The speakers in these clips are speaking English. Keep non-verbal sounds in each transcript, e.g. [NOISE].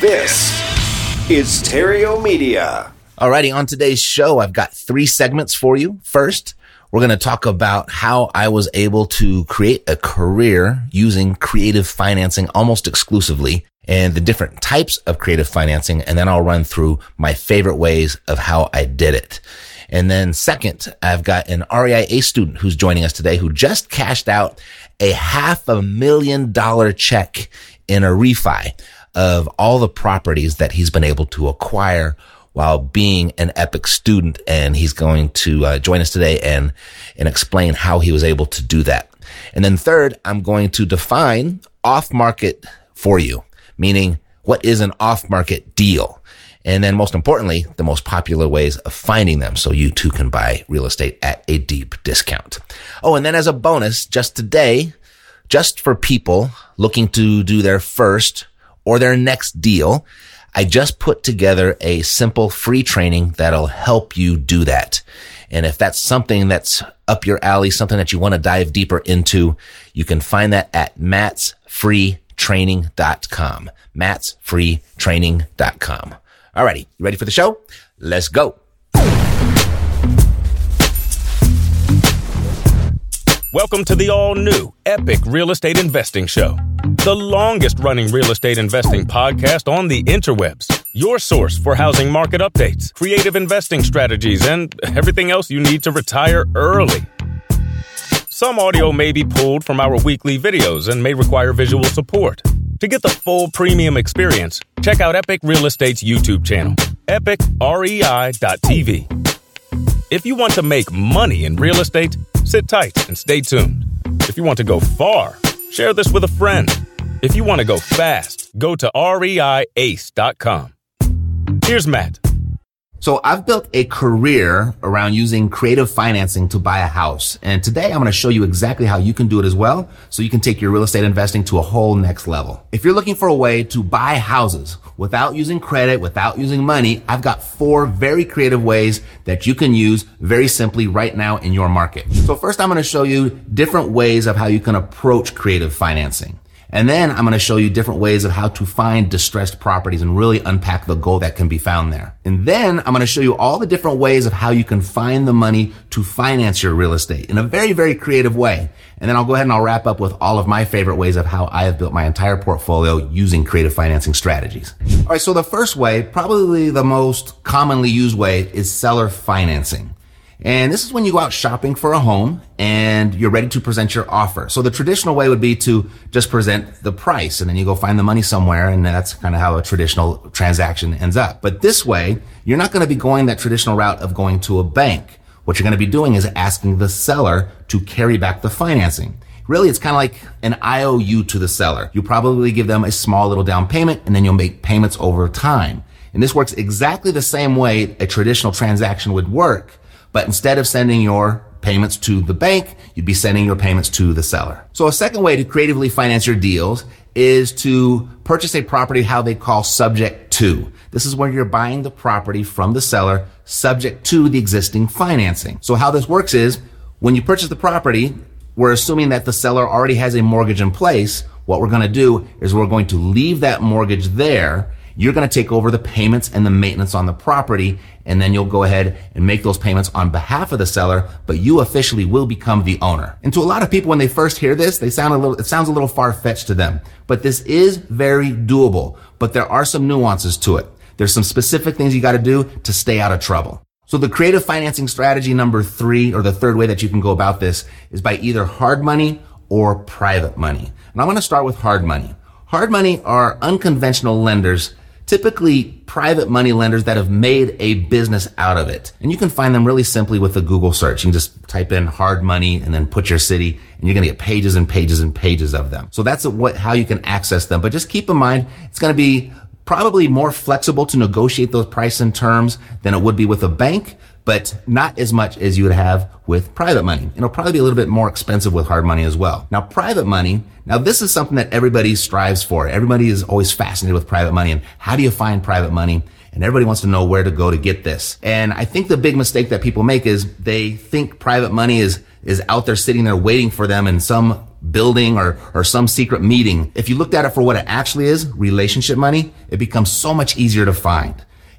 This is Theriault Media. Alrighty, on today's show, I've got three segments for you. First, we're going to talk about how I was able to create a career using creative financing almost exclusively and the different types of creative financing. And then I'll run through my favorite ways of how I did it. And then second, I've got an REI Ace student who's joining us today who just cashed out a half a million dollar check in a refi of all the properties that he's been able to acquire while being an epic student. And he's going to uh, join us today and, and explain how he was able to do that. And then third, I'm going to define off market for you, meaning what is an off market deal? And then most importantly, the most popular ways of finding them. So you too can buy real estate at a deep discount. Oh, and then as a bonus, just today, just for people looking to do their first or their next deal, I just put together a simple free training that'll help you do that. And if that's something that's up your alley, something that you want to dive deeper into, you can find that at mattsfreetraining.com. mattsfreetraining.com. Alrighty, you ready for the show? Let's go. Welcome to the all new Epic Real Estate Investing Show, the longest running real estate investing podcast on the interwebs. Your source for housing market updates, creative investing strategies, and everything else you need to retire early. Some audio may be pulled from our weekly videos and may require visual support. To get the full premium experience, check out Epic Real Estate's YouTube channel, epicrei.tv. If you want to make money in real estate, sit tight and stay tuned. If you want to go far, share this with a friend. If you want to go fast, go to reiace.com. Here's Matt. So I've built a career around using creative financing to buy a house. And today I'm going to show you exactly how you can do it as well. So you can take your real estate investing to a whole next level. If you're looking for a way to buy houses without using credit, without using money, I've got four very creative ways that you can use very simply right now in your market. So first I'm going to show you different ways of how you can approach creative financing. And then I'm going to show you different ways of how to find distressed properties and really unpack the gold that can be found there. And then I'm going to show you all the different ways of how you can find the money to finance your real estate in a very, very creative way. And then I'll go ahead and I'll wrap up with all of my favorite ways of how I have built my entire portfolio using creative financing strategies. All right. So the first way, probably the most commonly used way is seller financing. And this is when you go out shopping for a home and you're ready to present your offer. So the traditional way would be to just present the price and then you go find the money somewhere and that's kind of how a traditional transaction ends up. But this way, you're not going to be going that traditional route of going to a bank. What you're going to be doing is asking the seller to carry back the financing. Really, it's kind of like an IOU to the seller. You probably give them a small little down payment and then you'll make payments over time. And this works exactly the same way a traditional transaction would work but instead of sending your payments to the bank, you'd be sending your payments to the seller. So a second way to creatively finance your deals is to purchase a property how they call subject to. This is where you're buying the property from the seller subject to the existing financing. So how this works is when you purchase the property, we're assuming that the seller already has a mortgage in place. What we're going to do is we're going to leave that mortgage there you're going to take over the payments and the maintenance on the property, and then you'll go ahead and make those payments on behalf of the seller, but you officially will become the owner. And to a lot of people, when they first hear this, they sound a little, it sounds a little far-fetched to them, but this is very doable, but there are some nuances to it. There's some specific things you got to do to stay out of trouble. So the creative financing strategy number three, or the third way that you can go about this is by either hard money or private money. And I'm going to start with hard money. Hard money are unconventional lenders typically private money lenders that have made a business out of it. And you can find them really simply with a Google search. You can just type in hard money and then put your city and you're going to get pages and pages and pages of them. So that's what, how you can access them. But just keep in mind, it's going to be probably more flexible to negotiate those price and terms than it would be with a bank but not as much as you would have with private money. It'll probably be a little bit more expensive with hard money as well. Now, private money, now this is something that everybody strives for. Everybody is always fascinated with private money and how do you find private money? And everybody wants to know where to go to get this. And I think the big mistake that people make is they think private money is, is out there sitting there waiting for them in some building or, or some secret meeting. If you looked at it for what it actually is, relationship money, it becomes so much easier to find.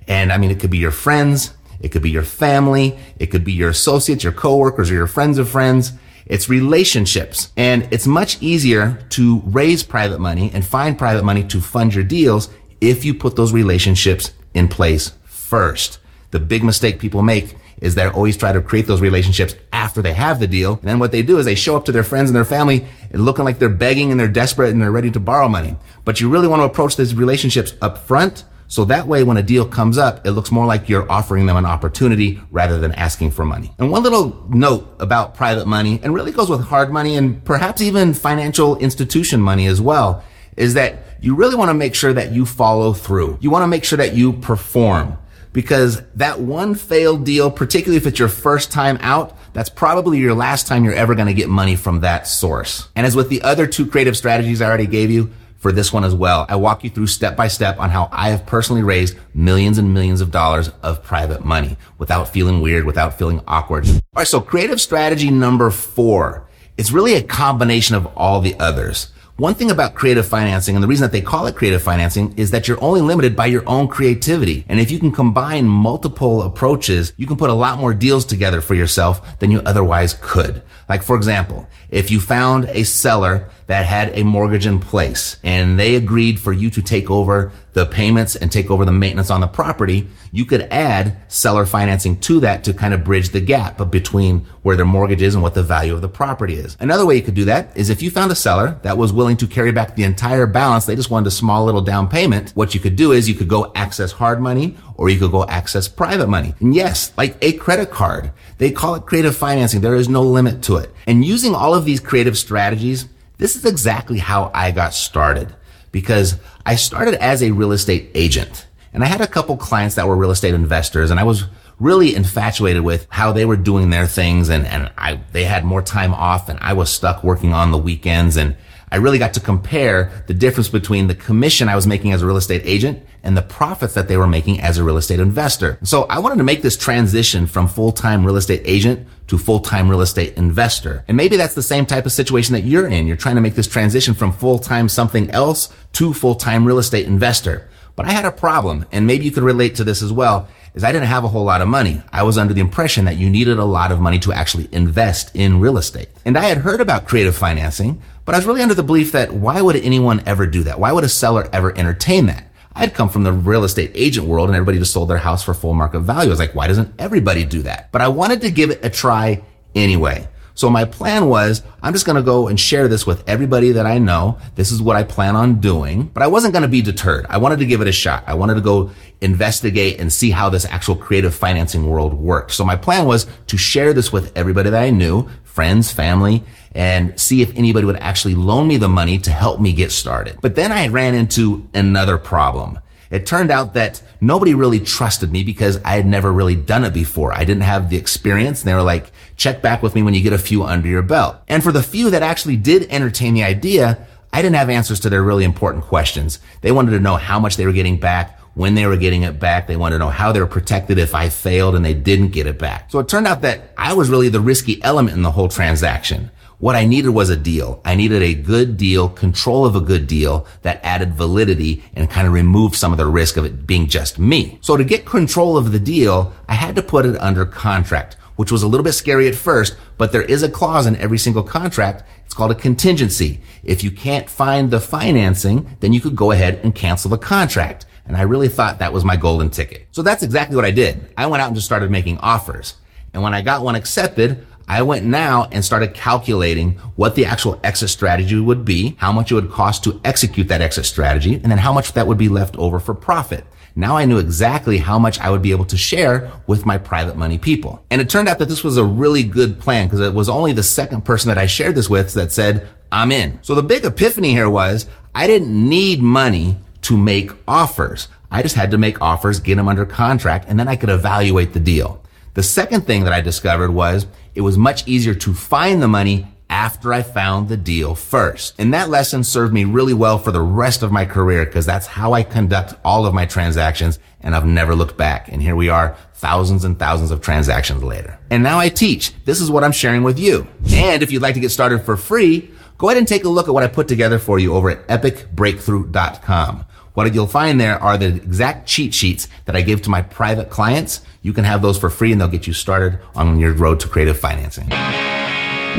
And I mean, it could be your friends. It could be your family. It could be your associates, your coworkers, or your friends of friends. It's relationships. And it's much easier to raise private money and find private money to fund your deals if you put those relationships in place first. The big mistake people make is they always try to create those relationships after they have the deal. And then what they do is they show up to their friends and their family looking like they're begging and they're desperate and they're ready to borrow money. But you really want to approach these relationships up front so that way, when a deal comes up, it looks more like you're offering them an opportunity rather than asking for money. And one little note about private money, and really goes with hard money and perhaps even financial institution money as well, is that you really want to make sure that you follow through. You want to make sure that you perform because that one failed deal, particularly if it's your first time out, that's probably your last time you're ever going to get money from that source. And as with the other two creative strategies I already gave you, for this one as well. I walk you through step by step on how I have personally raised millions and millions of dollars of private money without feeling weird, without feeling awkward. All right. So creative strategy number four. It's really a combination of all the others. One thing about creative financing, and the reason that they call it creative financing, is that you're only limited by your own creativity. And if you can combine multiple approaches, you can put a lot more deals together for yourself than you otherwise could. Like, for example, if you found a seller that had a mortgage in place and they agreed for you to take over the payments and take over the maintenance on the property, you could add seller financing to that to kind of bridge the gap between where their mortgage is and what the value of the property is. Another way you could do that is if you found a seller that was willing to carry back the entire balance, they just wanted a small little down payment. What you could do is you could go access hard money or you could go access private money. And yes, like a credit card, they call it creative financing. There is no limit to it. And using all of these creative strategies, this is exactly how I got started because I started as a real estate agent and I had a couple clients that were real estate investors and I was really infatuated with how they were doing their things and, and I, they had more time off and I was stuck working on the weekends and I really got to compare the difference between the commission I was making as a real estate agent and the profits that they were making as a real estate investor. So I wanted to make this transition from full-time real estate agent to full-time real estate investor. And maybe that's the same type of situation that you're in. You're trying to make this transition from full-time something else to full-time real estate investor. But I had a problem, and maybe you could relate to this as well, is I didn't have a whole lot of money. I was under the impression that you needed a lot of money to actually invest in real estate. And I had heard about creative financing, but I was really under the belief that why would anyone ever do that? Why would a seller ever entertain that? I'd come from the real estate agent world and everybody just sold their house for full market value. I was like, why doesn't everybody do that? But I wanted to give it a try anyway. So my plan was, I'm just going to go and share this with everybody that I know. This is what I plan on doing, but I wasn't going to be deterred. I wanted to give it a shot. I wanted to go investigate and see how this actual creative financing world worked. So my plan was to share this with everybody that I knew, friends, family, and see if anybody would actually loan me the money to help me get started. But then I ran into another problem. It turned out that nobody really trusted me because I had never really done it before. I didn't have the experience and they were like, check back with me when you get a few under your belt. And for the few that actually did entertain the idea, I didn't have answers to their really important questions. They wanted to know how much they were getting back, when they were getting it back. They wanted to know how they were protected if I failed and they didn't get it back. So it turned out that I was really the risky element in the whole transaction. What I needed was a deal. I needed a good deal, control of a good deal that added validity and kind of removed some of the risk of it being just me. So to get control of the deal, I had to put it under contract, which was a little bit scary at first, but there is a clause in every single contract. It's called a contingency. If you can't find the financing, then you could go ahead and cancel the contract. And I really thought that was my golden ticket. So that's exactly what I did. I went out and just started making offers. And when I got one accepted, I went now and started calculating what the actual exit strategy would be, how much it would cost to execute that exit strategy, and then how much that would be left over for profit. Now I knew exactly how much I would be able to share with my private money people. And it turned out that this was a really good plan because it was only the second person that I shared this with that said, I'm in. So the big epiphany here was I didn't need money to make offers. I just had to make offers, get them under contract, and then I could evaluate the deal. The second thing that I discovered was it was much easier to find the money after I found the deal first. And that lesson served me really well for the rest of my career because that's how I conduct all of my transactions and I've never looked back. And here we are thousands and thousands of transactions later. And now I teach. This is what I'm sharing with you. And if you'd like to get started for free, go ahead and take a look at what I put together for you over at epicbreakthrough.com. What you'll find there are the exact cheat sheets that I give to my private clients. You can have those for free and they'll get you started on your road to creative financing.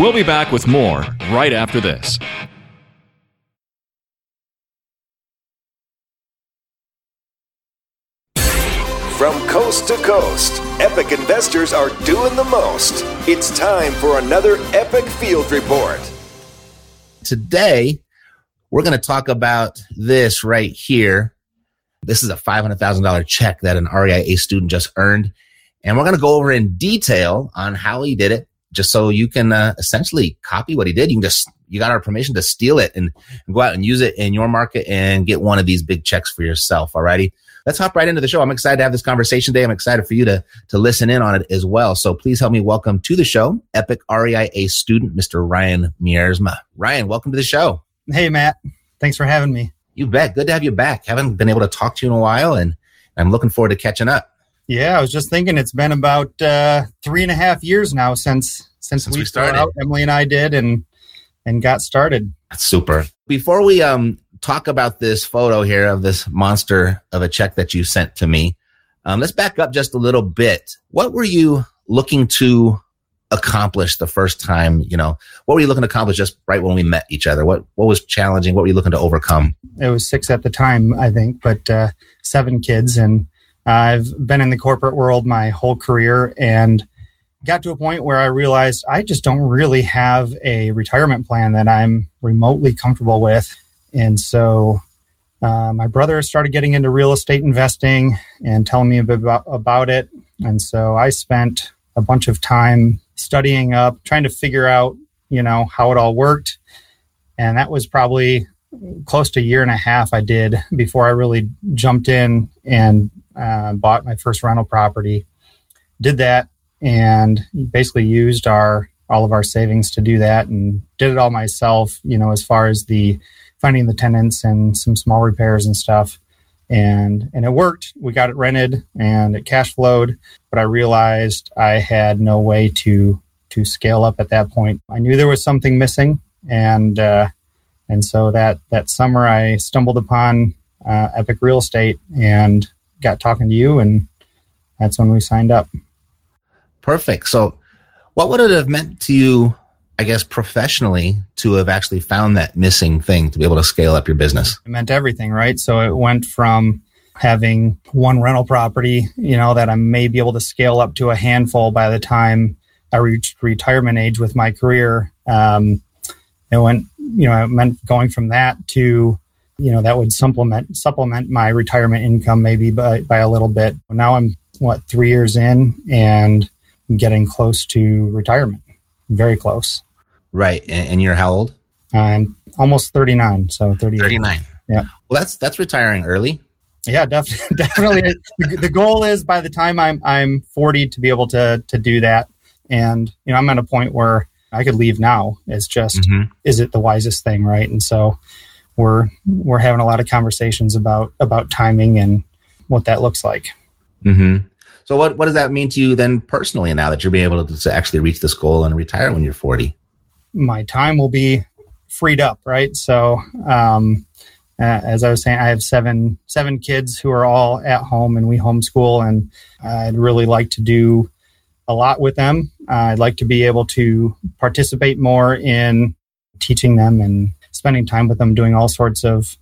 We'll be back with more right after this. From coast to coast, epic investors are doing the most. It's time for another Epic Field Report. Today, we're going to talk about this right here. This is a $500,000 check that an REI Ace student just earned. And we're going to go over in detail on how he did it, just so you can uh, essentially copy what he did. You can just, you got our permission to steal it and, and go out and use it in your market and get one of these big checks for yourself. Alrighty. Let's hop right into the show. I'm excited to have this conversation today. I'm excited for you to, to listen in on it as well. So please help me welcome to the show, Epic REI Ace student, Mr. Ryan Miersma. Ryan, welcome to the show. Hey, Matt. Thanks for having me. You bet. Good to have you back. Haven't been able to talk to you in a while and I'm looking forward to catching up. Yeah, I was just thinking it's been about uh, three and a half years now since since, Since we, we started. Out, Emily and I did and and got started. That's super. Before we um talk about this photo here of this monster of a check that you sent to me, um, let's back up just a little bit. What were you looking to accomplish the first time? You know, what were you looking to accomplish just right when we met each other? What what was challenging? What were you looking to overcome? It was six at the time, I think, but uh, seven kids, and I've been in the corporate world my whole career, and got to a point where I realized I just don't really have a retirement plan that I'm remotely comfortable with, and so. Uh, my brother started getting into real estate investing and telling me a bit about, about it. And so I spent a bunch of time studying up, trying to figure out, you know, how it all worked. And that was probably close to a year and a half I did before I really jumped in and uh, bought my first rental property. Did that and basically used our all of our savings to do that and did it all myself, you know, as far as the finding the tenants and some small repairs and stuff. And and it worked. We got it rented and it cash flowed, but I realized I had no way to to scale up at that point. I knew there was something missing and uh, and so that that summer I stumbled upon uh, Epic Real Estate and got talking to you and that's when we signed up. Perfect. So, what would it have meant to you, I guess, professionally to have actually found that missing thing to be able to scale up your business? It meant everything, right? So it went from having one rental property, you know, that I may be able to scale up to a handful by the time I reached retirement age with my career. Um, it went, you know, it meant going from that to, you know, that would supplement supplement my retirement income maybe by, by a little bit. Now I'm what three years in and getting close to retirement, very close. Right. And, and you're how old? I'm almost 39, so 38. 39. Yeah. Well, that's that's retiring early. Yeah, definitely. [LAUGHS] definitely. the, the goal is by the time I'm I'm 40 to be able to to do that, and you know I'm at a point where I could leave now. It's just Mhm. is it the wisest thing, right? And so we're we're having a lot of conversations about about timing and what that looks like. hmm So, what what does that mean to you then personally now that you're being able to, to actually reach this goal and retire when you're 40? my time will be freed up, right? So, um, uh, as I was saying, I have seven seven kids who are all at home, and we homeschool, and I'd really like to do a lot with them. Uh, I'd like to be able to participate more in teaching them and spending time with them, doing all sorts of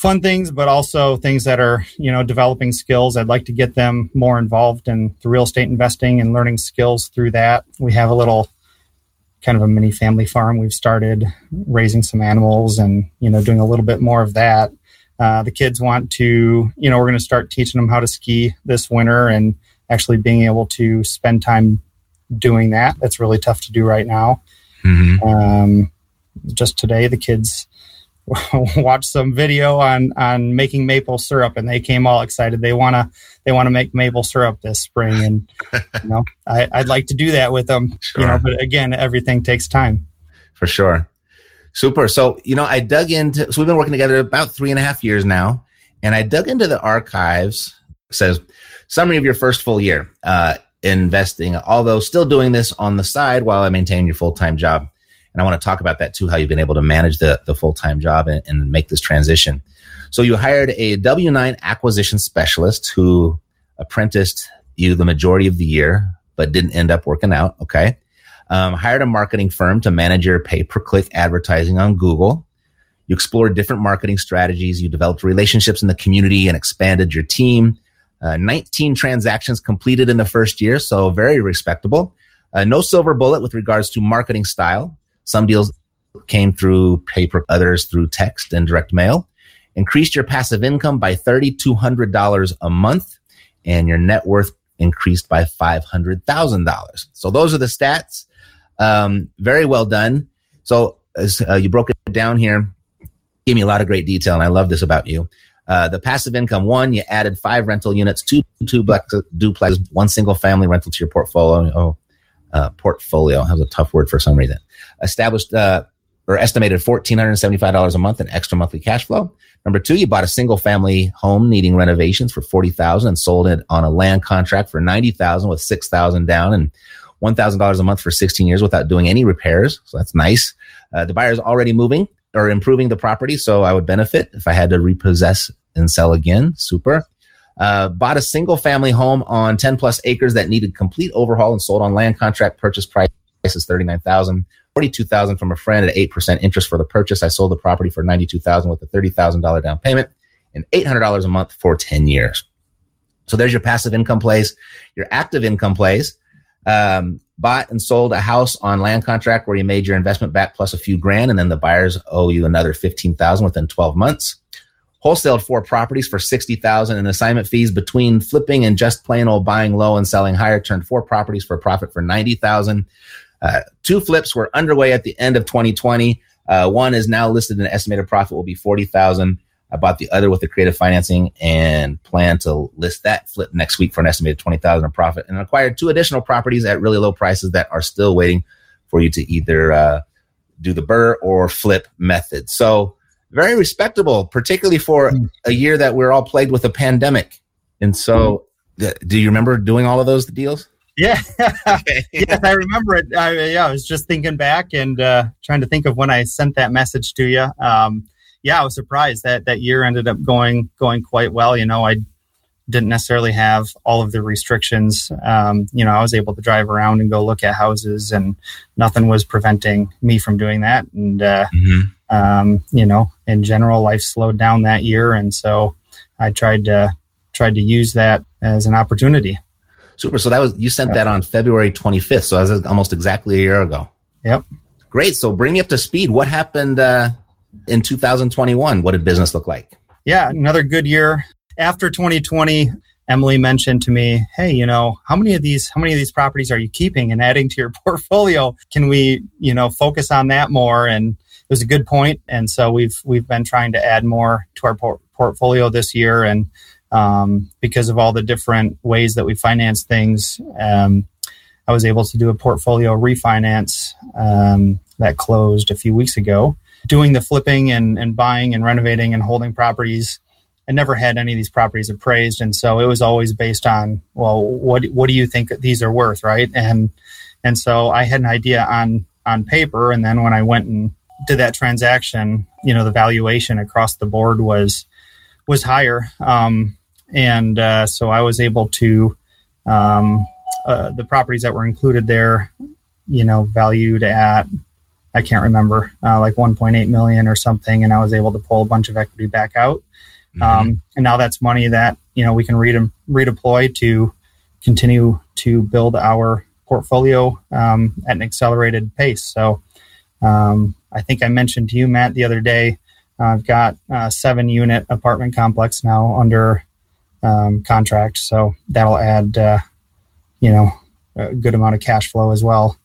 fun things, but also things that are you know developing skills. I'd like to get them more involved in the real estate investing and learning skills through that. We have a little kind of a mini family farm. We've started raising some animals and you know doing a little bit more of that. Uh, the kids want to, you know, we're going to start teaching them how to ski this winter and actually being able to spend time doing that. That's really tough to do right now. Mm-hmm. Um, just today, the kids [LAUGHS] watched some video on on making maple syrup, and they came all excited. They wanna they want to make maple syrup this spring, and you know, I, would like to do that with them. Sure. You know, but again, everything takes time. For sure. Super. So, you know, I dug into, so we've been working together about three and a half years now, and I dug into the archives. It says, summary of your first full year uh, investing, although still doing this on the side while I maintain your full time job. And I want to talk about that too, how you've been able to manage the, the full time job and, and make this transition. So you hired a W 9 acquisition specialist who apprenticed you the majority of the year, but didn't end up working out. Okay. Um, hired a marketing firm to manage your pay per click advertising on Google. You explored different marketing strategies. You developed relationships in the community and expanded your team. Uh, 19 transactions completed in the first year, so very respectable. Uh, no silver bullet with regards to marketing style. Some deals came through paper, others through text and direct mail. Increased your passive income by $3,200 a month, and your net worth increased by $500,000. So those are the stats. Um, very well done. So as uh, you broke it down here, gave me a lot of great detail, and I love this about you. Uh, the passive income one, you added five rental units, two two duplex, one single family rental to your portfolio. Oh, uh, portfolio that was a tough word for some reason. Established uh, or estimated fourteen hundred seventy five dollars a month in extra monthly cash flow. Number two, you bought a single family home needing renovations for forty thousand and sold it on a land contract for ninety thousand with six thousand down and $1,000 a month for 16 years without doing any repairs. So that's nice. Uh, the buyer's already moving or improving the property. So I would benefit if I had to repossess and sell again. Super. Uh, bought a single family home on 10 plus acres that needed complete overhaul and sold on land contract. Purchase price is 39,000. 42,000 from a friend at 8% interest for the purchase. I sold the property for 92,000 with a $30,000 down payment and $800 a month for 10 years. So there's your passive income plays. Your active income plays um, bought and sold a house on land contract where you made your investment back plus a few grand, and then the buyers owe you another fifteen thousand within twelve months. Wholesaled four properties for sixty thousand in assignment fees between flipping and just plain old buying low and selling higher. Turned four properties for profit for ninety thousand. Uh, two flips were underway at the end of 2020. Uh, one is now listed in estimated profit will be 40,000. I bought the other with the creative financing and plan to list that flip next week for an estimated 20,000 in profit and acquired two additional properties at really low prices that are still waiting for you to either uh, do the BRRRR or flip method. So very respectable, particularly for hmm. a year that we're all plagued with a pandemic. And so th- do you remember doing all of those deals? Yeah, [LAUGHS] yes, I remember it. I, yeah, I was just thinking back and uh, trying to think of when I sent that message to you. Um, yeah, I was surprised that that year ended up going going quite well. You know, I didn't necessarily have all of the restrictions. Um, you know, I was able to drive around and go look at houses, and nothing was preventing me from doing that. And uh, mm-hmm. um, you know, in general, life slowed down that year, and so I tried to tried to use that as an opportunity. Super. So that was you sent that on February 25th. So that was almost exactly a year ago. Yep. Great. So bring me up to speed. What happened? Uh, in 2021? What did business look like? Yeah, another good year. After 2020, Emily mentioned to me, "Hey, you know, how many of these how many of these properties are you keeping and adding to your [LAUGHS] portfolio? Can we, you know, focus on that more?" And it was a good point, and so we've we've been trying to add more to our por- portfolio this year, and um, because of all the different ways that we finance things, um, I was able to do a portfolio refinance um, that closed a few weeks ago doing the flipping and, and buying and renovating and holding properties. I never had any of these properties appraised, and so it was always based on, well, what what do you think these are worth, right? And and so I had an idea on on paper, and then when I went and did that transaction, you know, the valuation across the board was was higher, um, and uh, so I was able to um, uh, the properties that were included there, you know, valued at I can't remember, uh, like 1.8 million or something, and I was able to pull a bunch of equity back out. Mm-hmm. Um, and now that's money that you know we can re- redeploy to continue to build our portfolio um, at an accelerated pace. So um, I think I mentioned to you, Matt, the other day. I've got a seven unit apartment complex now under um, contract, so that'll add, uh, you know, a good amount of cash flow as well.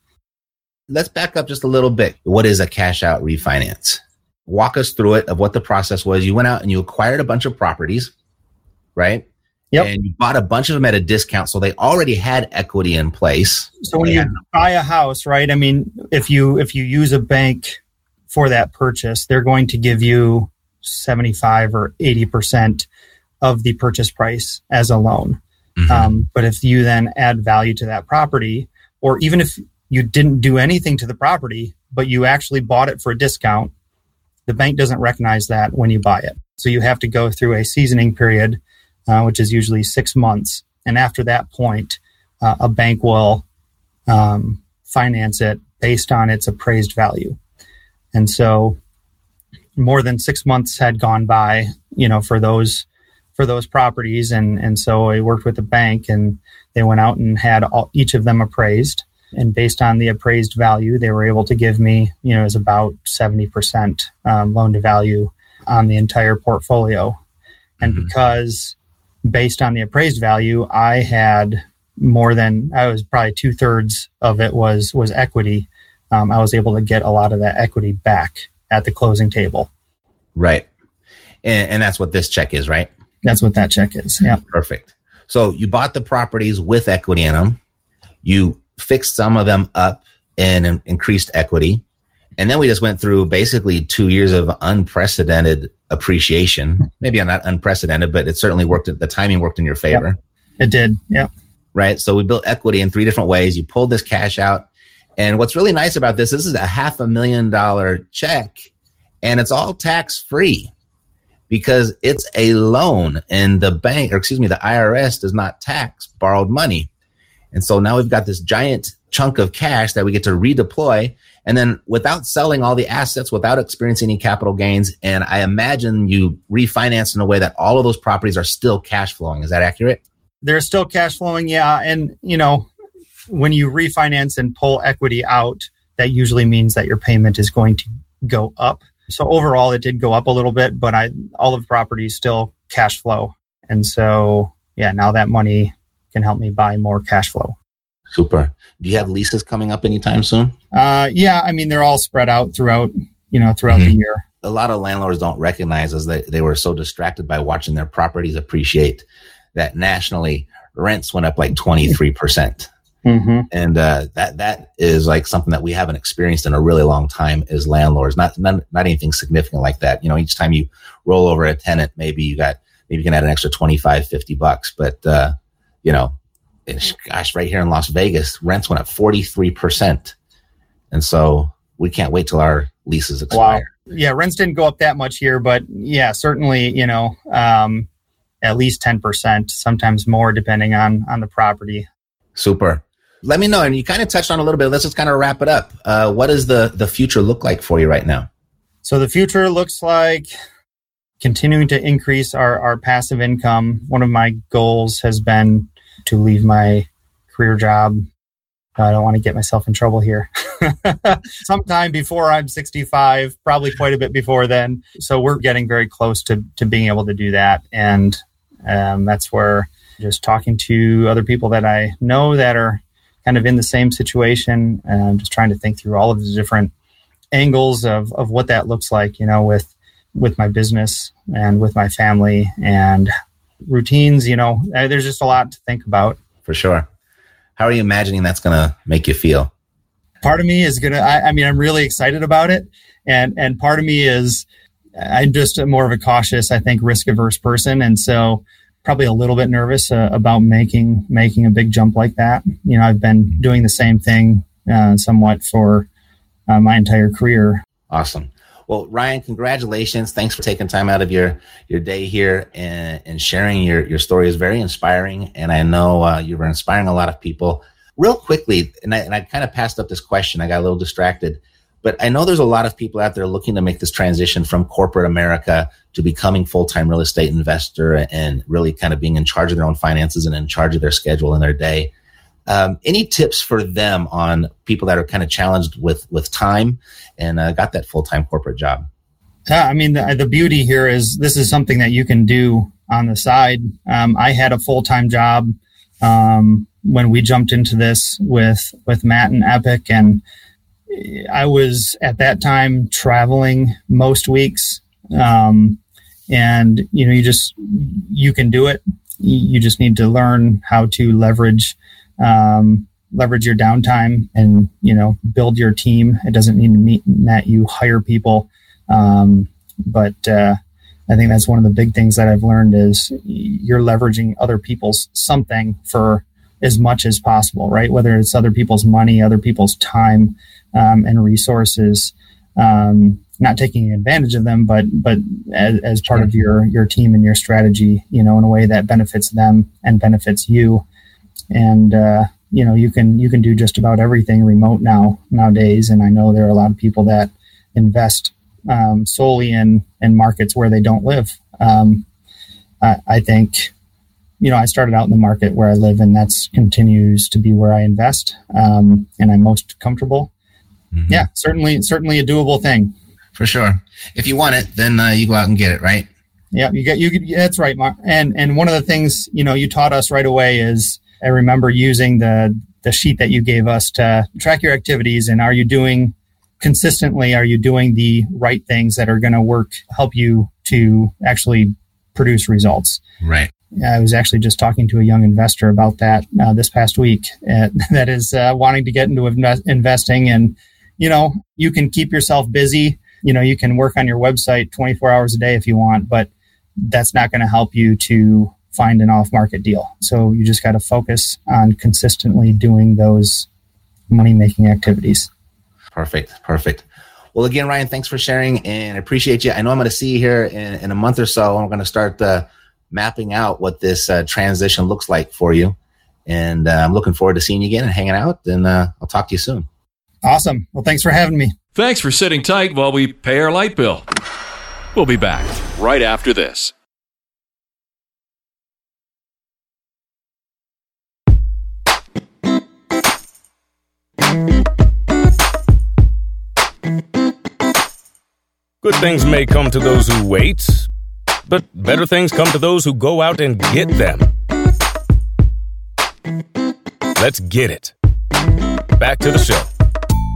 Let's back up just a little bit. What is a cash out refinance? Walk us through it of what the process was. You went out and you acquired a bunch of properties, right? Yep. And you bought a bunch of them at a discount. So they already had equity in place. So when you buy a house, right? I mean, if you if you use a bank for that purchase, they're going to give you 75 or 80% of the purchase price as a loan. Mm-hmm. Um, but if you then add value to that property, or even if you didn't do anything to the property, but you actually bought it for a discount, the bank doesn't recognize that when you buy it. So you have to go through a seasoning period, uh, which is usually six months. And after that point, uh, a bank will um, finance it based on its appraised value. And so more than six months had gone by, you know, for those for those properties. And, and so I worked with the bank and they went out and had all, each of them appraised and based on the appraised value, they were able to give me, you know, is about 70% um, loan to value on the entire portfolio. And mm-hmm. because based on the appraised value, I had more than I was probably two thirds of it was was equity. Um, I was able to get a lot of that equity back at the closing table. Right, and, and that's what this check is, right? That's what that check is. Yeah, perfect. So you bought the properties with equity in them. You fixed some of them up and increased equity. And then we just went through basically two years of unprecedented appreciation. [LAUGHS] Maybe I'm not unprecedented, but it certainly worked. The timing worked in your favor. Yep. It did. Yeah. Right. So we built equity in three different ways. You pulled this cash out. And what's really nice about this, this is a half a million dollar check and it's all tax free because it's a loan and the bank, or excuse me, the IRS does not tax borrowed money. And so now we've got this giant chunk of cash that we get to redeploy. And then without selling all the assets, without experiencing any capital gains. And I imagine you refinance in a way that all of those properties are still cash flowing. Is that accurate? They're still cash flowing. Yeah. And, you know, when you refinance and pull equity out, that usually means that your payment is going to go up. So overall, it did go up a little bit, but I all of the properties still cash flow. And so, yeah, now that money can help me buy more cash flow. Super. Do you have leases coming up anytime soon? Uh, yeah, I mean they're all spread out throughout, you know, throughout mm-hmm. the year. A lot of landlords don't recognize as they, they were so distracted by watching their properties appreciate that nationally rents went up like 23%. Percent mm-hmm. And uh, that that is like something that we haven't experienced in a really long time as landlords. Not, not not anything significant like that. You know, each time you roll over a tenant, maybe you got maybe you can add an extra 25, 50 bucks. But uh, you know, gosh, right here in Las Vegas, rents went up 43%. And so we can't wait till our leases expire. Wow. Yeah, rents didn't go up that much here, but yeah, certainly, you know, um, at least 10%, sometimes more depending on on the property. Super. Let me know. And you kind of touched on a little bit. Let's just kind of wrap it up. Uh, what does the the future look like for you right now? So the future looks like continuing to increase our, our passive income. One of my goals has been to leave my career job. I don't want to get myself in trouble here. [LAUGHS] Sometime before I'm 65, probably quite a bit before then. So we're getting very close to, to being able to do that. And um, that's where just talking to other people that I know that are kind of in the same situation and I'm just trying to think through all of the different angles of, of what that looks like, you know, with with my business and with my family and routines. You know, uh, there's just a lot to think about. For sure. How are you imagining that's going to make you feel? Part of me is going to, I mean, I'm really excited about it. And, and part of me is, I'm just more of a cautious, I think, risk averse person. And so probably a little bit nervous uh, about making, making a big jump like that. You know, I've been doing the same thing uh, somewhat for uh, my entire career. Awesome. Well, Ryan, congratulations. Thanks for taking time out of your, your day here and, and sharing your, your story is very inspiring. And I know uh, you were inspiring a lot of people. Real quickly, and I, and I kind of passed up this question. I got a little distracted, but I know there's a lot of people out there looking to make this transition from corporate America to becoming full-time real estate investor and really kind of being in charge of their own finances and in charge of their schedule and their day. Um, any tips for them on people that are kind of challenged with with time and uh, got that full time corporate job? Yeah, I mean the, the beauty here is this is something that you can do on the side. Um, I had a full time job um, when we jumped into this with with Matt and Epic, and I was at that time traveling most weeks. Um, and you know, you just you can do it. You just need to learn how to leverage um, leverage your downtime and you know build your team. It doesn't need to mean that you hire people, um, but uh, I think that's one of the big things that I've learned is you're leveraging other people's something for as much as possible, right? Whether it's other people's money, other people's time um, and resources. Um, not taking advantage of them, but but as, as part of your your team and your strategy, you know, in a way that benefits them and benefits you. And uh, you know, you can you can do just about everything remote now nowadays. And I know there are a lot of people that invest um, solely in in markets where they don't live. Um, I, I think you know, I started out in the market where I live, and that's continues to be where I invest, um, and I'm most comfortable. Mm-hmm. Yeah, certainly, certainly a doable thing. For sure. If you want it, then uh, you go out and get it, right? Yeah, you get you. That's right, Mark. And and one of the things you know you taught us right away is I remember using the the sheet that you gave us to track your activities and are you doing consistently? Are you doing the right things that are going to work help you to actually produce results? Right. I was actually just talking to a young investor about that uh, this past week uh, [LAUGHS] that is uh, wanting to get into invest- investing. And, you know, you can keep yourself busy. You know, you can work on your website 24 hours a day if you want, but that's not going to help you to find an off market deal. So you just got to focus on consistently doing those money making activities. Perfect. Perfect. Well, again, Ryan, thanks for sharing and I appreciate you. I know I'm going to see you here in, in a month or so. I'm going to start the mapping out what this uh, transition looks like for you. And uh, I'm looking forward to seeing you again and hanging out. And uh, I'll talk to you soon. Awesome. Well, thanks for having me. Thanks for sitting tight while we pay our light bill. We'll be back right after this. Good things may come to those who wait, but better things come to those who go out and get them. Let's get it. Back to the show.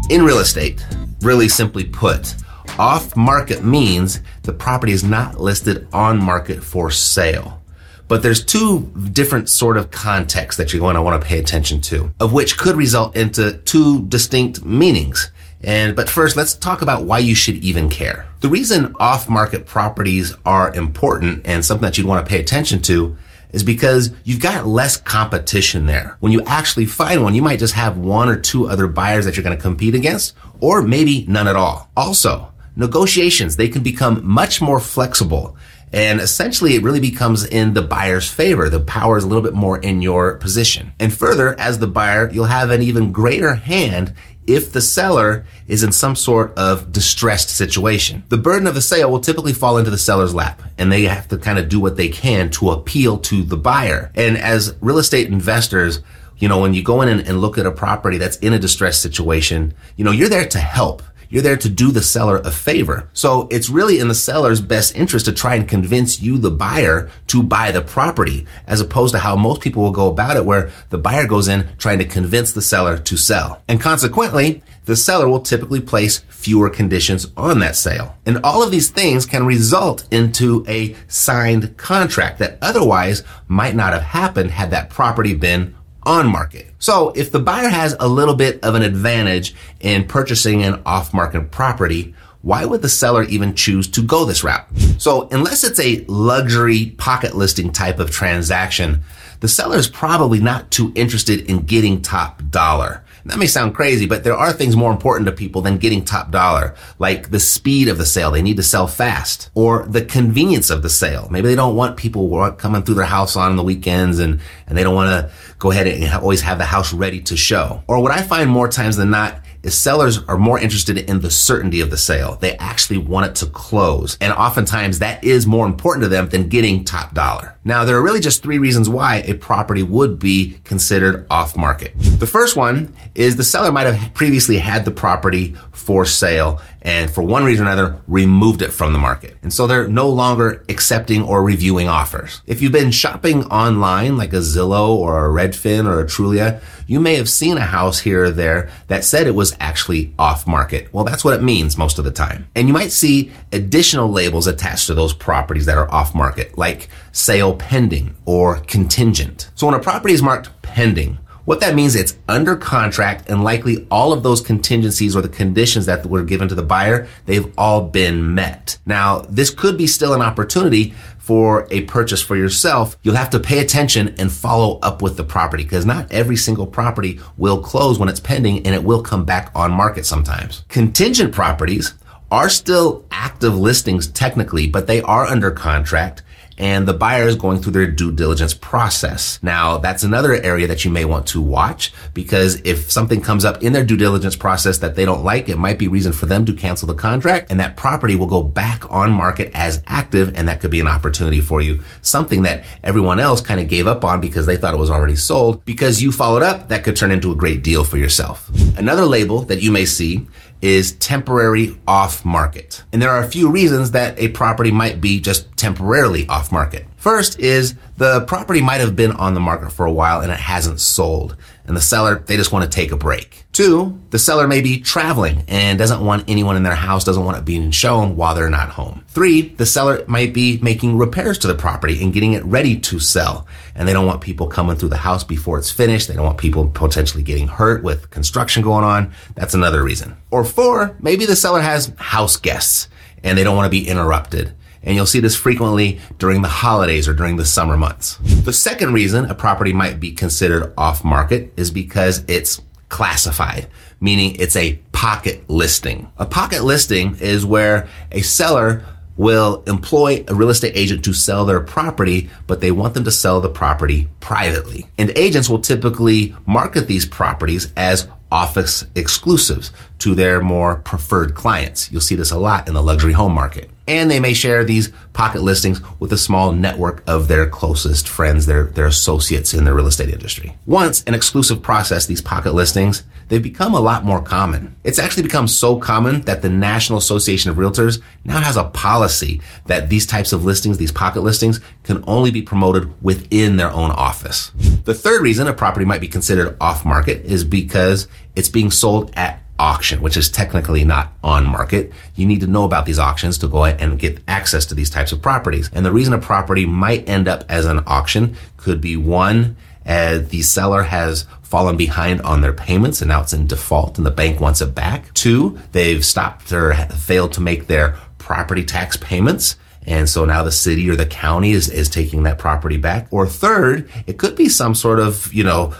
In real estate, really simply put, off market means the property is not listed on market for sale. But there's two different sort of contexts that you're going to want to pay attention to, of which could result into two distinct meanings. And, but first, let's talk about why you should even care. The reason off-market properties are important and something that you'd want to pay attention to is because you've got less competition there. When you actually find one, you might just have one or two other buyers that you're going to compete against, or maybe none at all. Also, negotiations, they can become much more flexible. And essentially, it really becomes in the buyer's favor. The power is a little bit more in your position. And further, as the buyer, you'll have an even greater hand if the seller is in some sort of distressed situation. The burden of the sale will typically fall into the seller's lap and they have to kind of do what they can to appeal to the buyer. And as real estate investors, you know, when you go in and, and look at a property that's in a distressed situation, you know, you're there to help. You're there to do the seller a favor. So it's really in the seller's best interest to try and convince you, the buyer, to buy the property, as opposed to how most people will go about it, where the buyer goes in trying to convince the seller to sell. And consequently, the seller will typically place fewer conditions on that sale. And all of these things can result into a signed contract that otherwise might not have happened had that property been on market. So if the buyer has a little bit of an advantage in purchasing an off market property, why would the seller even choose to go this route? So unless it's a luxury pocket listing type of transaction, the seller is probably not too interested in getting top dollar. That may sound crazy, but there are things more important to people than getting top dollar, like the speed of the sale. They need to sell fast or the convenience of the sale. Maybe they don't want people coming through their house on the weekends and, and they don't want to go ahead and always have the house ready to show. Or what I find more times than not is sellers are more interested in the certainty of the sale. They actually want it to close. And oftentimes that is more important to them than getting top dollar. Now, there are really just three reasons why a property would be considered off market. The first one is the seller might have previously had the property for sale and for one reason or another removed it from the market. And so they're no longer accepting or reviewing offers. If you've been shopping online like a Zillow or a Redfin or a Trulia, you may have seen a house here or there that said it was actually off market. Well, that's what it means most of the time. And you might see additional labels attached to those properties that are off market, like sale pending or contingent. So when a property is marked pending, what that means, it's under contract and likely all of those contingencies or the conditions that were given to the buyer, they've all been met. Now, this could be still an opportunity for a purchase for yourself. You'll have to pay attention and follow up with the property because not every single property will close when it's pending and it will come back on market sometimes. Contingent properties are still active listings technically, but they are under contract and the buyer is going through their due diligence process. Now, that's another area that you may want to watch because if something comes up in their due diligence process that they don't like, it might be reason for them to cancel the contract and that property will go back on market as active and that could be an opportunity for you. Something that everyone else kind of gave up on because they thought it was already sold. Because you followed up, that could turn into a great deal for yourself. Another label that you may see is temporary off market. And there are a few reasons that a property might be just temporarily off market. First is the property might have been on the market for a while and it hasn't sold. And the seller, they just want to take a break. Two, the seller may be traveling and doesn't want anyone in their house, doesn't want it being shown while they're not home. Three, the seller might be making repairs to the property and getting it ready to sell. And they don't want people coming through the house before it's finished. They don't want people potentially getting hurt with construction going on. That's another reason. Or four, maybe the seller has house guests and they don't want to be interrupted. And you'll see this frequently during the holidays or during the summer months. The second reason a property might be considered off market is because it's classified, meaning it's a pocket listing. A pocket listing is where a seller will employ a real estate agent to sell their property, but they want them to sell the property privately. And agents will typically market these properties as office exclusives to their more preferred clients. You'll see this a lot in the luxury home market. And they may share these pocket listings with a small network of their closest friends, their, their associates in the real estate industry. Once an exclusive process, these pocket listings, they've become a lot more common. It's actually become so common that the National Association of Realtors now has a policy that these types of listings, these pocket listings, can only be promoted within their own office. The third reason a property might be considered off market is because it's being sold at auction, which is technically not on market. You need to know about these auctions to go ahead and get access to these types of properties. And the reason a property might end up as an auction could be one, uh, the seller has fallen behind on their payments and now it's in default and the bank wants it back. Two, they've stopped or failed to make their property tax payments. And so now the city or the county is, is taking that property back. Or third, it could be some sort of, you know,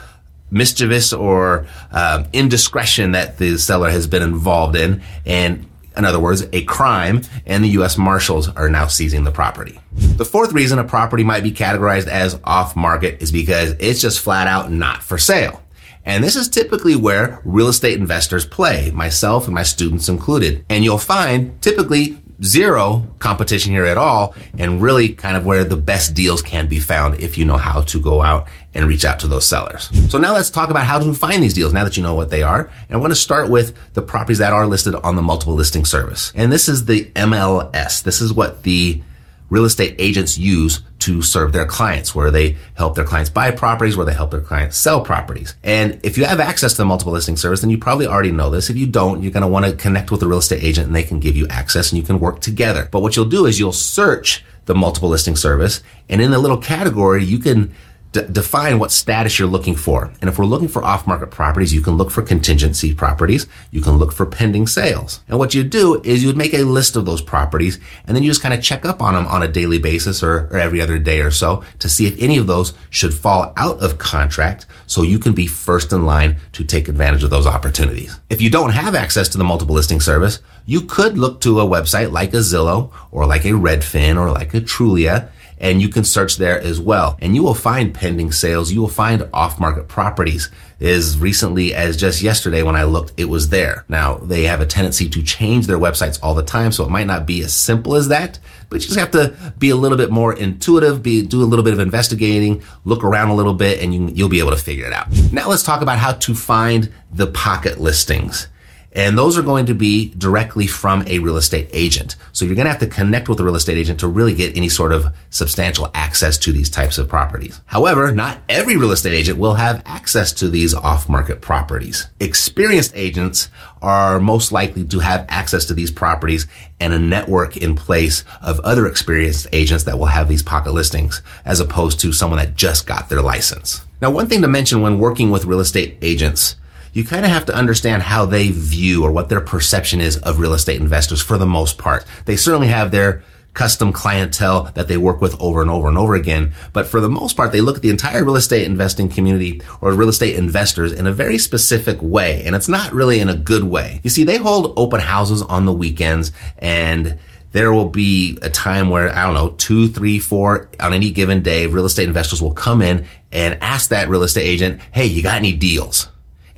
mischievous or um, indiscretion that the seller has been involved in, and in other words, a crime, and the U.S. Marshals are now seizing the property. The fourth reason a property might be categorized as off market is because it's just flat out not for sale. And this is typically where real estate investors play, myself and my students included. And you'll find typically zero competition here at all and really kind of where the best deals can be found if you know how to go out and reach out to those sellers. So now let's talk about how to find these deals now that you know what they are. And I want to start with the properties that are listed on the multiple listing service. And this is the MLS. This is what the real estate agents use to serve their clients, where they help their clients buy properties, where they help their clients sell properties. And if you have access to the multiple listing service, then you probably already know this. If you don't, you're going to want to connect with a real estate agent and they can give you access and you can work together. But what you'll do is you'll search the multiple listing service and in the little category, you can d- define what status you're looking for. And if we're looking for off-market properties, you can look for contingency properties. You can look for pending sales. And what you do is you would make a list of those properties and then you just kind of check up on them on a daily basis or, or every other day or so to see if any of those should fall out of contract so you can be first in line to take advantage of those opportunities. If you don't have access to the multiple listing service, you could look to a website like a Zillow or like a Redfin or like a Trulia and you can search there as well. And you will find pending sales. You will find off market properties. As recently as just yesterday when I looked, it was there. Now they have a tendency to change their websites all the time, so it might not be as simple as that, but you just have to be a little bit more intuitive, be, do a little bit of investigating, look around a little bit, and you, you'll be able to figure it out. Now let's talk about how to find the pocket listings. And those are going to be directly from a real estate agent. So you're going to have to connect with a real estate agent to really get any sort of substantial access to these types of properties. However, not every real estate agent will have access to these off-market properties. Experienced agents are most likely to have access to these properties and a network in place of other experienced agents that will have these pocket listings as opposed to someone that just got their license. Now, one thing to mention when working with real estate agents you kind of have to understand how they view or what their perception is of real estate investors for the most part. They certainly have their custom clientele that they work with over and over and over again. But for the most part, they look at the entire real estate investing community or real estate investors in a very specific way. And it's not really in a good way. You see, they hold open houses on the weekends and there will be a time where, I don't know, two, three, four on any given day, real estate investors will come in and ask that real estate agent, Hey, you got any deals?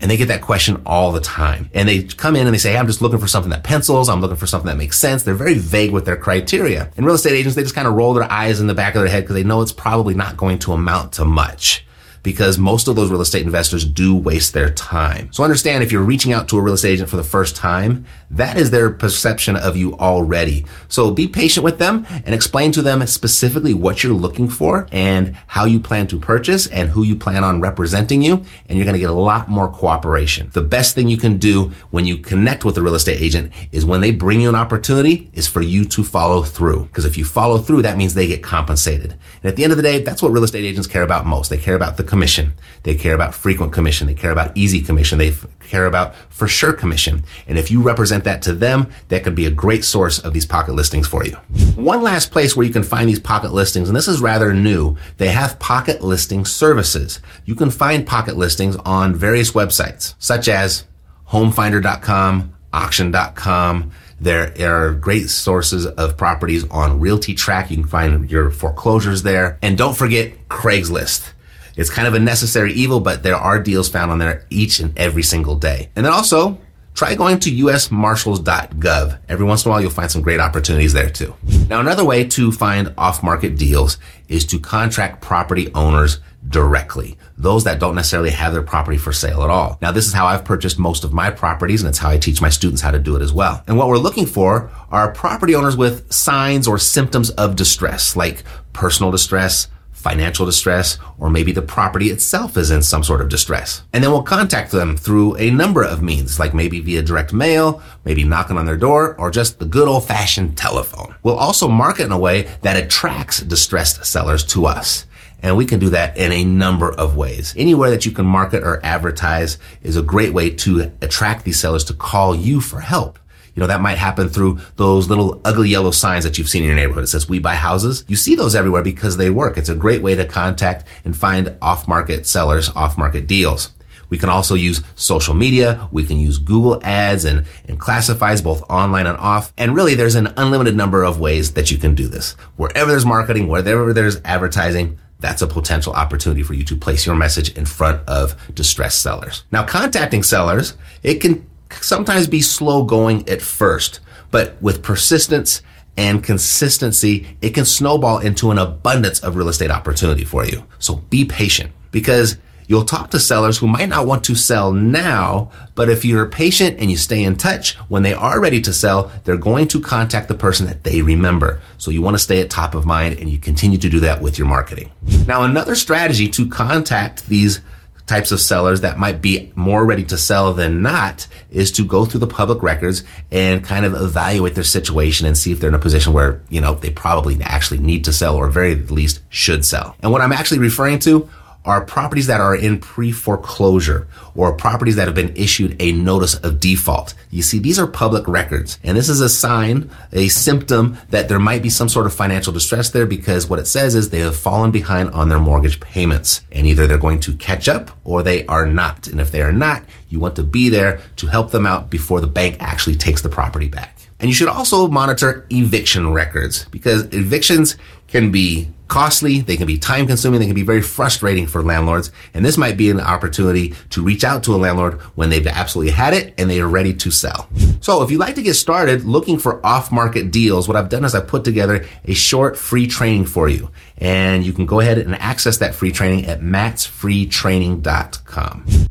And they get that question all the time. And they come in and they say, hey, I'm just looking for something that pencils. I'm looking for something that makes sense. They're very vague with their criteria. And real estate agents, they just kind of roll their eyes in the back of their head because they know it's probably not going to amount to much because most of those real estate investors do waste their time. So understand if you're reaching out to a real estate agent for the first time, that is their perception of you already. So be patient with them and explain to them specifically what you're looking for and how you plan to purchase and who you plan on representing you. And you're going to get a lot more cooperation. The best thing you can do when you connect with a real estate agent is when they bring you an opportunity is for you to follow through. Because if you follow through, that means they get compensated. And at the end of the day, that's what real estate agents care about most. They care about the commission. They care about frequent commission. They care about easy commission. They care about for sure commission. And if you represent that to them, that could be a great source of these pocket listings for you. One last place where you can find these pocket listings, and this is rather new. They have pocket listing services. You can find pocket listings on various websites, such as homefinder.com, auction.com, there are great sources of properties on RealtyTrac. You can find your foreclosures there. And don't forget Craigslist. It's kind of a necessary evil, but there are deals found on there each and every single day. And then also, try going to usmarshals.gov. Every once in a while, you'll find some great opportunities there too. Now, another way to find off-market deals is to contract property owners directly. Those that don't necessarily have their property for sale at all. Now, this is how I've purchased most of my properties and it's how I teach my students how to do it as well. And what we're looking for are property owners with signs or symptoms of distress, like personal distress, financial distress, or maybe the property itself is in some sort of distress. And then we'll contact them through a number of means, like maybe via direct mail, maybe knocking on their door, or just the good old fashioned telephone. We'll also market in a way that attracts distressed sellers to us. And we can do that in a number of ways. Anywhere that you can market or advertise is a great way to attract these sellers to call you for help. You know, that might happen through those little ugly yellow signs that you've seen in your neighborhood. It says, we buy houses. You see those everywhere because they work. It's a great way to contact and find off-market sellers, off-market deals. We can also use social media. We can use Google ads and, and classifies both online and off. And really there's an unlimited number of ways that you can do this. Wherever there's marketing, wherever there's advertising, that's a potential opportunity for you to place your message in front of distressed sellers. Now, contacting sellers, it can sometimes be slow going at first, but with persistence and consistency, it can snowball into an abundance of real estate opportunity for you. So be patient because You'll talk to sellers who might not want to sell now, but if you're patient and you stay in touch, when they are ready to sell, they're going to contact the person that they remember. So you want to stay at top of mind and you continue to do that with your marketing. Now, another strategy to contact these types of sellers that might be more ready to sell than not is to go through the public records and kind of evaluate their situation and see if they're in a position where, you know, they probably actually need to sell or very least should sell. And what I'm actually referring to are properties that are in pre-foreclosure or properties that have been issued a notice of default. You see, these are public records and this is a sign, a symptom that there might be some sort of financial distress there because what it says is they have fallen behind on their mortgage payments and either they're going to catch up or they are not. And if they are not, you want to be there to help them out before the bank actually takes the property back. And you should also monitor eviction records because evictions can be costly, they can be time consuming, they can be very frustrating for landlords. And this might be an opportunity to reach out to a landlord when they've absolutely had it and they are ready to sell. So if you'd like to get started looking for off market deals, what I've done is I put together a short free training for you. And you can go ahead and access that free training at mattsfreetraining.com.